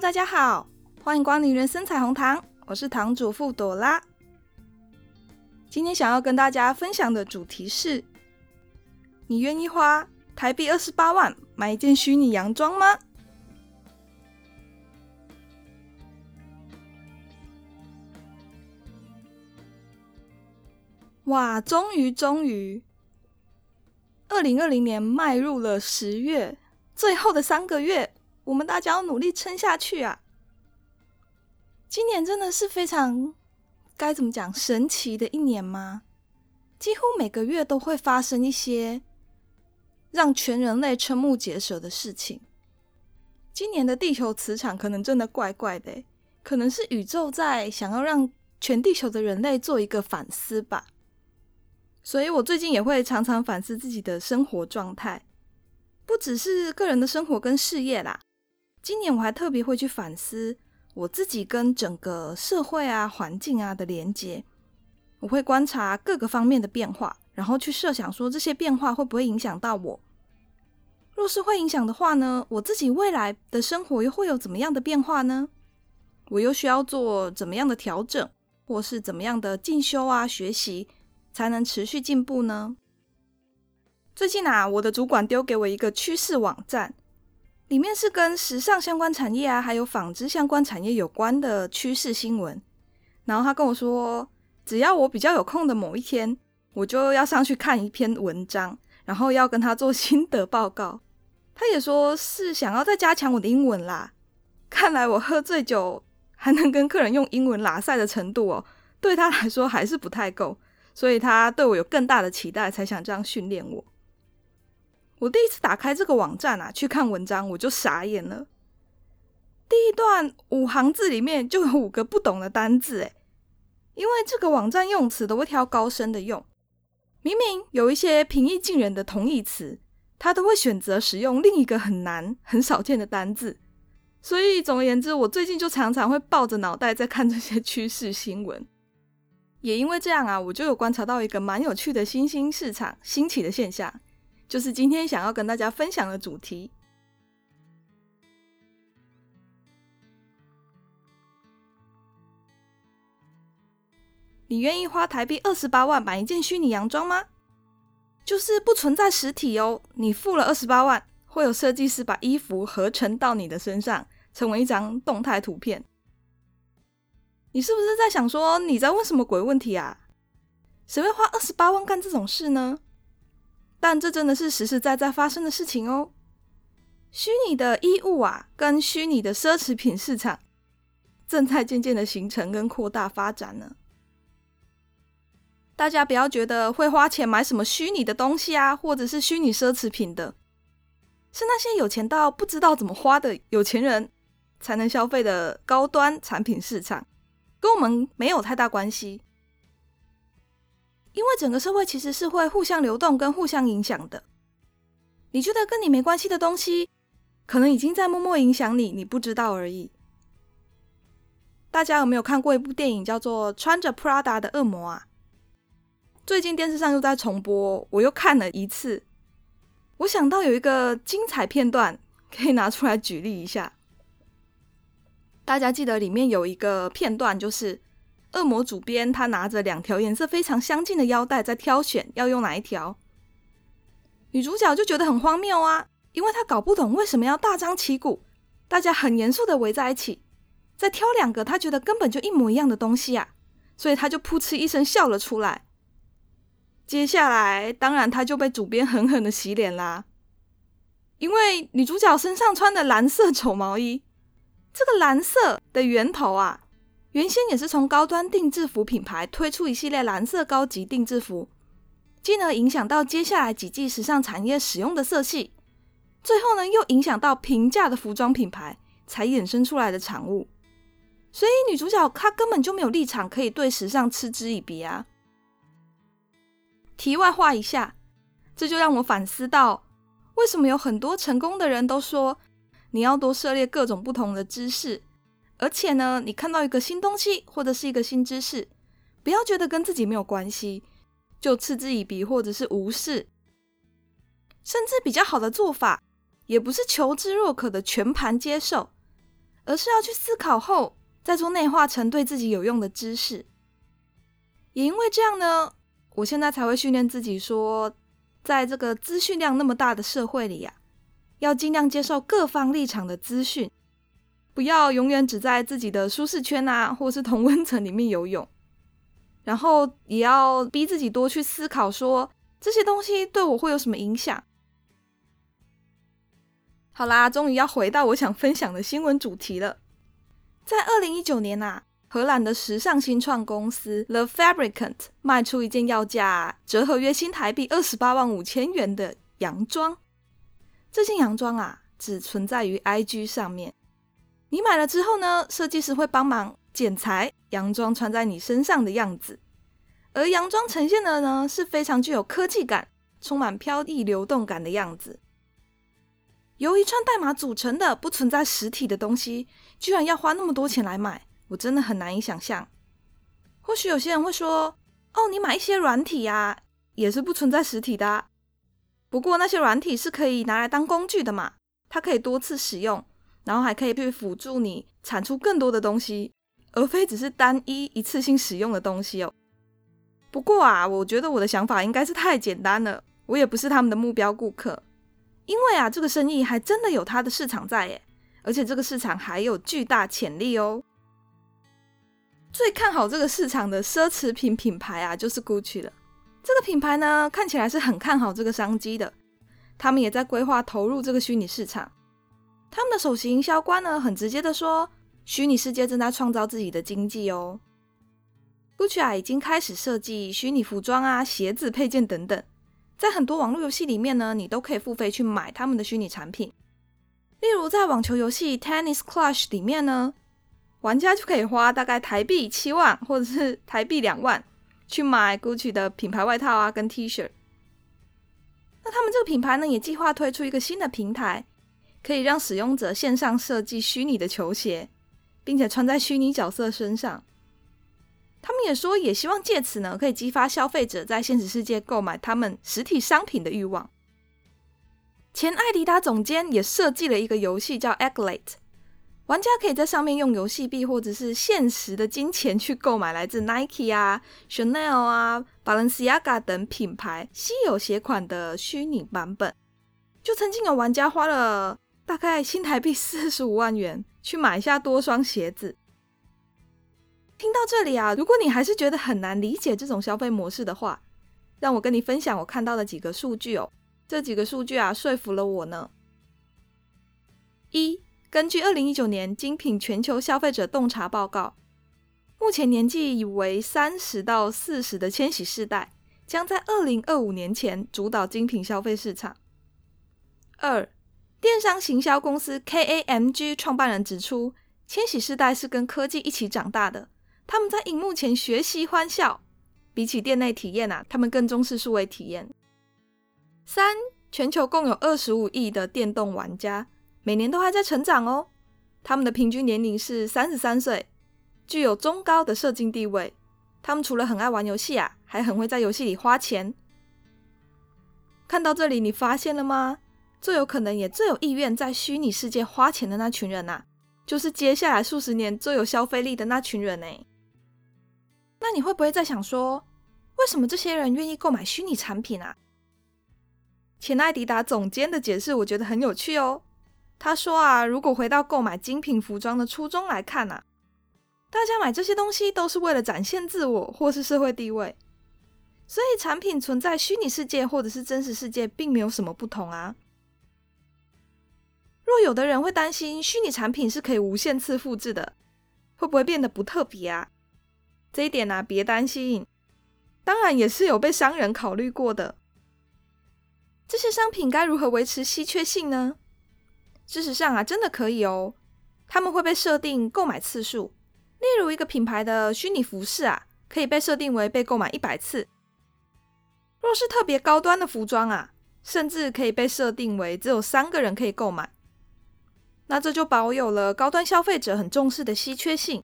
大家好，欢迎光临人生彩虹糖，我是糖主妇朵拉。今天想要跟大家分享的主题是：你愿意花台币二十八万买一件虚拟洋装吗？哇，终于终于，二零二零年迈入了十月，最后的三个月，我们大家要努力撑下去啊！今年真的是非常该怎么讲神奇的一年吗？几乎每个月都会发生一些让全人类瞠目结舌的事情。今年的地球磁场可能真的怪怪的，可能是宇宙在想要让全地球的人类做一个反思吧。所以我最近也会常常反思自己的生活状态，不只是个人的生活跟事业啦。今年我还特别会去反思我自己跟整个社会啊、环境啊的连接。我会观察各个方面的变化，然后去设想说这些变化会不会影响到我。若是会影响的话呢，我自己未来的生活又会有怎么样的变化呢？我又需要做怎么样的调整，或是怎么样的进修啊、学习？才能持续进步呢？最近啊，我的主管丢给我一个趋势网站，里面是跟时尚相关产业啊，还有纺织相关产业有关的趋势新闻。然后他跟我说，只要我比较有空的某一天，我就要上去看一篇文章，然后要跟他做心得报告。他也说是想要再加强我的英文啦。看来我喝醉酒还能跟客人用英文拉赛的程度哦，对他来说还是不太够。所以他对我有更大的期待，才想这样训练我。我第一次打开这个网站啊，去看文章，我就傻眼了。第一段五行字里面就有五个不懂的单字，诶，因为这个网站用词都会挑高深的用，明明有一些平易近人的同义词，他都会选择使用另一个很难、很少见的单字。所以总而言之，我最近就常常会抱着脑袋在看这些趋势新闻。也因为这样啊，我就有观察到一个蛮有趣的新兴市场兴起的现象，就是今天想要跟大家分享的主题。你愿意花台币二十八万买一件虚拟洋装吗？就是不存在实体哦，你付了二十八万，会有设计师把衣服合成到你的身上，成为一张动态图片。你是不是在想说，你在问什么鬼问题啊？谁会花二十八万干这种事呢？但这真的是实实在在发生的事情哦。虚拟的衣物啊，跟虚拟的奢侈品市场正在渐渐的形成跟扩大发展呢。大家不要觉得会花钱买什么虚拟的东西啊，或者是虚拟奢侈品的，是那些有钱到不知道怎么花的有钱人才能消费的高端产品市场。跟我们没有太大关系，因为整个社会其实是会互相流动跟互相影响的。你觉得跟你没关系的东西，可能已经在默默影响你，你不知道而已。大家有没有看过一部电影叫做《穿着 Prada 的恶魔》啊？最近电视上又在重播，我又看了一次。我想到有一个精彩片段可以拿出来举例一下。大家记得里面有一个片段，就是恶魔主编他拿着两条颜色非常相近的腰带在挑选要用哪一条，女主角就觉得很荒谬啊，因为她搞不懂为什么要大张旗鼓，大家很严肃的围在一起，再挑两个她觉得根本就一模一样的东西啊，所以她就扑哧一声笑了出来。接下来，当然她就被主编狠狠的洗脸啦，因为女主角身上穿的蓝色丑毛衣。这个蓝色的源头啊，原先也是从高端定制服品牌推出一系列蓝色高级定制服，进而影响到接下来几季时尚产业使用的色系，最后呢又影响到平价的服装品牌才衍生出来的产物。所以女主角她根本就没有立场可以对时尚嗤之以鼻啊。题外话一下，这就让我反思到，为什么有很多成功的人都说，你要多涉猎各种不同的知识，而且呢，你看到一个新东西或者是一个新知识，不要觉得跟自己没有关系，就嗤之以鼻或者是无视。甚至比较好的做法，也不是求知若渴的全盘接受，而是要去思考后再做内化成对自己有用的知识。也因为这样呢，我现在才会训练自己说，在这个资讯量那么大的社会里呀、要尽量接受各方立场的资讯，不要永远只在自己的舒适圈啊，或是同温层里面游泳。然后也要逼自己多去思考说，说这些东西对我会有什么影响。好啦，终于要回到我想分享的新闻主题了。在二零一九年啊，荷兰的时尚新创公司 The Fabricant 卖出一件要价折合约新台币二十八万五千元的洋装。这件洋装啊，只存在于 IG 上面。你买了之后呢，设计师会帮忙剪裁洋装穿在你身上的样子，而洋装呈现的呢，是非常具有科技感、充满飘逸流动感的样子。由一串代码组成的不存在实体的东西，居然要花那么多钱来买，我真的很难以想象。或许有些人会说：“哦，你买一些软体呀，也是不存在实体的啊。不过那些软体是可以拿来当工具的嘛，它可以多次使用，然后还可以去辅助你产出更多的东西，而非只是单一一次性使用的东西哦。不过啊，我觉得我的想法应该是太简单了，我也不是他们的目标顾客。”因为啊，这个生意还真的有它的市场在耶，而且这个市场还有巨大潜力哦。最看好这个市场的奢侈品品牌啊，就是 Gucci 了。这个品牌呢，看起来是很看好这个商机的，他们也在规划投入这个虚拟市场。他们的首席营销官呢，很直接的说，虚拟世界正在创造自己的经济哦。Gucci 啊，已经开始设计虚拟服装啊、鞋子、配件等等。在很多网络游戏里面呢，你都可以付费去买他们的虚拟产品。例如，在网球游戏 Tennis Clash 里面呢，玩家就可以花大概台币七万或者是台币两万去买 Gucci 的品牌外套啊跟 T 恤。那他们这个品牌呢，也计划推出一个新的平台，可以让使用者线上设计虚拟的球鞋，并且穿在虚拟角色身上。他们也说，也希望借此呢，可以激发消费者在现实世界购买他们实体商品的欲望。前艾迪达总监也设计了一个游戏叫 Accolade，玩家可以在上面用游戏币或者是现实的金钱去购买来自 Nike 啊、Chanel 啊、Balenciaga 等品牌稀有鞋款的虚拟版本。就曾经有玩家花了大概新台币四十五万元 去买下多双鞋子。听到这里啊，如果你还是觉得很难理解这种消费模式的话，让我跟你分享我看到的几个数据哦。这几个数据啊，说服了我呢。一，根据二零一九年精品全球消费者洞察报告，目前年纪为三十到四十的千禧世代将在二零二五年前主导精品消费市场。二，电商行销公司 KAMG 创办人指出，千禧世代是跟科技一起长大的。他们在荧幕前学习欢笑，比起店内体验啊，他们更重视数位体验。三，全球共有二十五亿的电动玩家，每年都还在成长哦。他们的平均年龄是三十三岁，具有中高的社经地位。他们除了很爱玩游戏啊，还很会在游戏里花钱。看到这里，你发现了吗？最有可能也最有意愿在虚拟世界花钱的那群人啊，就是接下来数十年最有消费力的那群人呢。那你会不会在想说，为什么这些人愿意购买虚拟产品啊？前艾迪达总监的解释我觉得很有趣哦。他说啊，如果回到购买精品服装的初衷来看啊，大家买这些东西都是为了展现自我或是社会地位，所以产品存在虚拟世界或者是真实世界并没有什么不同啊。若有的人会担心虚拟产品是可以无限次复制的，会不会变得不特别啊？这一点呢、啊，别担心，当然也是有被商人考虑过的。这些商品该如何维持稀缺性呢？事实上啊，真的可以哦。他们会被设定购买次数，例如一个品牌的虚拟服饰啊，可以被设定为被购买一百次。若是特别高端的服装啊，甚至可以被设定为只有三个人可以购买。那这就保有了高端消费者很重视的稀缺性，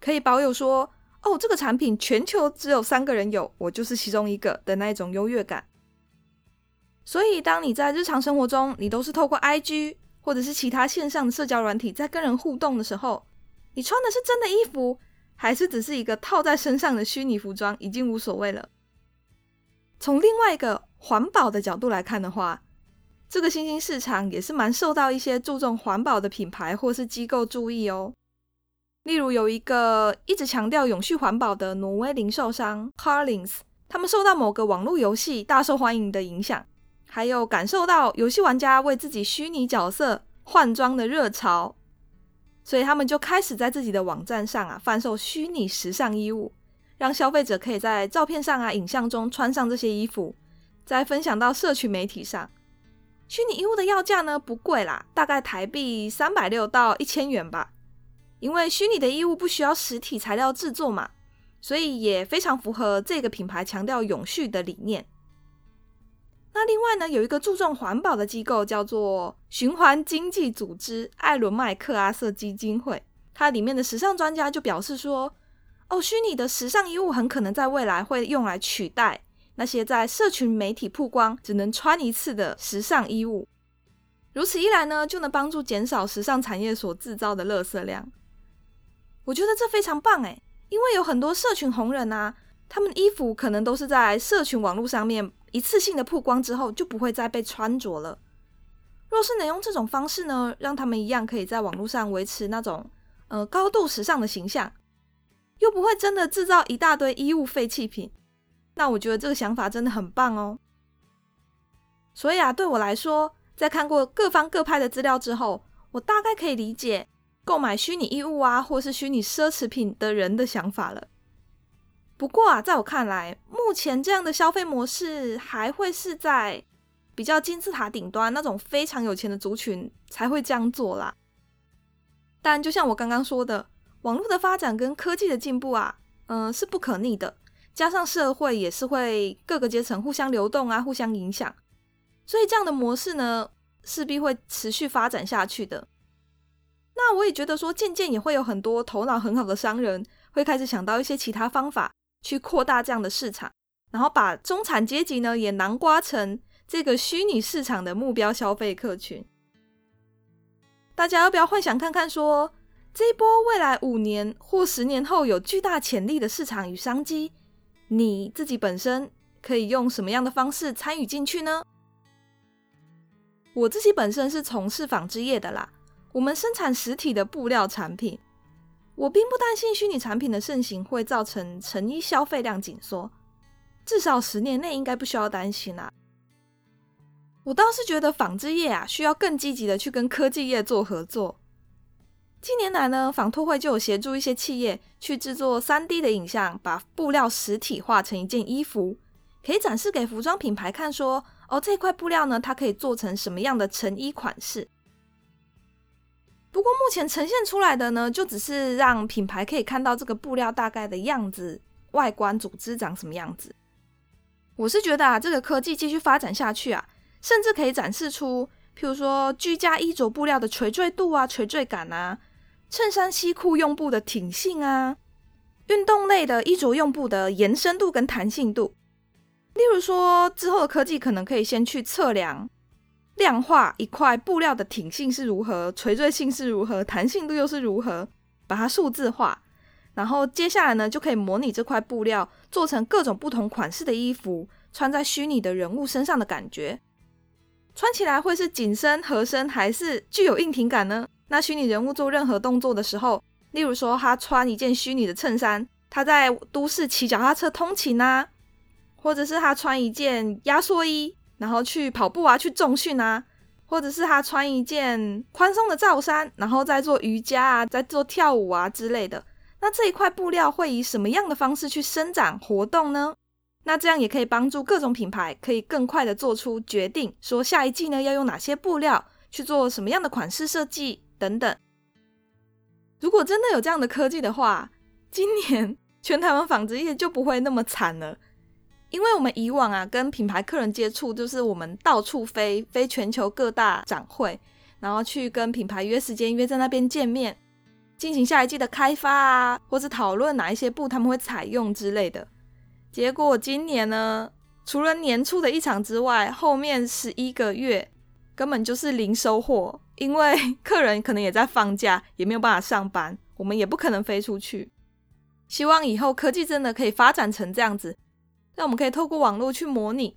可以保有说。哦，这个产品全球只有三个人有，我就是其中一个的那一种优越感。所以，当你在日常生活中，你都是透过 IG 或者是其他线上的社交软体，在跟人互动的时候，你穿的是真的衣服，还是只是一个套在身上的虚拟服装，已经无所谓了。从另外一个环保的角度来看的话，这个新兴市场也是蛮受到一些注重环保的品牌或是机构注意哦。例如有一个一直强调永续环保的挪威零售商 Carlings，他们受到某个网络游戏大受欢迎的影响，还有感受到游戏玩家为自己虚拟角色换装的热潮，所以他们就开始在自己的网站上啊贩售虚拟时尚衣物，让消费者可以在照片上啊影像中穿上这些衣服，再分享到社群媒体上。虚拟衣物的要价呢不贵啦，大概台币三百六到一千元吧。因为虚拟的衣物不需要实体材料制作嘛，所以也非常符合这个品牌强调永续的理念。那另外呢，有一个注重环保的机构叫做循环经济组织艾伦麦克阿瑟基金会，它里面的时尚专家就表示说，哦，虚拟的时尚衣物很可能在未来会用来取代。那些在社群媒体曝光只能穿一次的时尚衣物，如此一来呢，就能帮助减少时尚产业所制造的垃圾量。我觉得这非常棒诶，因为有很多社群红人啊，他们衣服可能都是在社群网络上面一次性的曝光之后就不会再被穿着了。若是能用这种方式呢，让他们一样可以在网络上维持那种呃高度时尚的形象，又不会真的制造一大堆衣物废弃品。那我觉得这个想法真的很棒哦。所以啊，对我来说，在看过各方各派的资料之后，我大概可以理解购买虚拟衣物啊，或是虚拟奢侈品的人的想法了。不过啊，在我看来，目前这样的消费模式还会是在比较金字塔顶端那种非常有钱的族群才会这样做啦。但就像我刚刚说的，网络的发展跟科技的进步啊，嗯、是不可逆的。加上社会也是会各个阶层互相流动啊，互相影响，所以这样的模式呢，势必会持续发展下去的。那我也觉得说，渐渐也会有很多头脑很好的商人会开始想到一些其他方法去扩大这样的市场，然后把中产阶级呢也囊括成这个虚拟市场的目标消费客群。大家要不要幻想看看说，这一波未来五年或十年后有巨大潜力的市场与商机？你自己本身可以用什么样的方式参与进去呢？我自己本身是从事纺织业的啦，我们生产实体的布料产品，我并不担心虚拟产品的盛行会造成成衣消费量紧缩，至少十年内应该不需要担心啦。我倒是觉得纺织业啊，需要更积极的去跟科技业做合作。近年来呢，纺拓会就有协助一些企业去制作 3D 的影像，把布料实体化成一件衣服，可以展示给服装品牌看，说哦，这块布料呢，它可以做成什么样的成衣款式。不过目前呈现出来的呢，就只是让品牌可以看到这个布料大概的样子、外观、组织长什么样子。我是觉得啊，这个科技继续发展下去啊，甚至可以展示出，譬如说居家衣着布料的垂坠度啊、垂坠感啊。衬衫、西裤用布的挺性啊，运动类的衣着用布的延伸度跟弹性度。例如说，之后的科技可能可以先去测量、量化一块布料的挺性是如何、垂坠性是如何、弹性度又是如何，把它数字化。然后接下来呢，就可以模拟这块布料做成各种不同款式的衣服，穿在虚拟的人物身上的感觉，穿起来会是紧身、合身，还是具有硬挺感呢？那虚拟人物做任何动作的时候，例如说他穿一件虚拟的衬衫，他在都市骑脚踏车通勤啊，或者是他穿一件压缩衣，然后去跑步啊，去重训啊，或者是他穿一件宽松的罩衫，然后在做瑜伽啊，在做跳舞啊之类的。那这一块布料会以什么样的方式去生长活动呢？那这样也可以帮助各种品牌可以更快的做出决定，说下一季呢要用哪些布料去做什么样的款式设计。等等，如果真的有这样的科技的话，今年 全台湾纺织业就不会那么惨了。因为我们以往啊，跟品牌客人接触，就是我们到处飞，飞全球各大展会，然后去跟品牌约时间，约在那边见面，进行下一季的开发啊，或是讨论哪一些布他们会采用之类的。结果今年呢，除了年初的一场之外，后面十一个月。根本就是零收获，因为客人可能也在放假，也没有办法上班，我们也不可能飞出去。希望以后科技真的可以发展成这样子，让我们可以透过网络去模拟，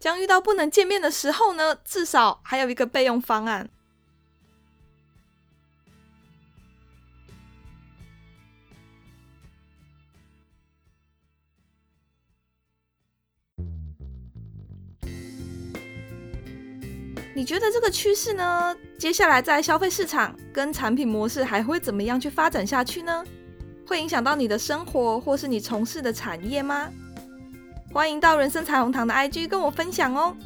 将遇到不能见面的时候呢，至少还有一个备用方案。你觉得这个趋势呢？接下来在消费市场跟产品模式还会怎么样去发展下去呢？会影响到你的生活或是你从事的产业吗？欢迎到人生彩虹糖的 IG 跟我分享哦。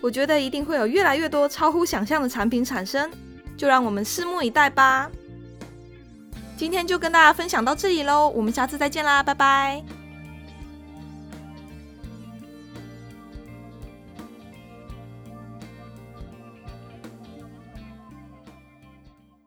我觉得一定会有越来越多超乎想象的产品产生，就让我们拭目以待吧。今天就跟大家分享到这里喽，我们下次再见啦，拜拜。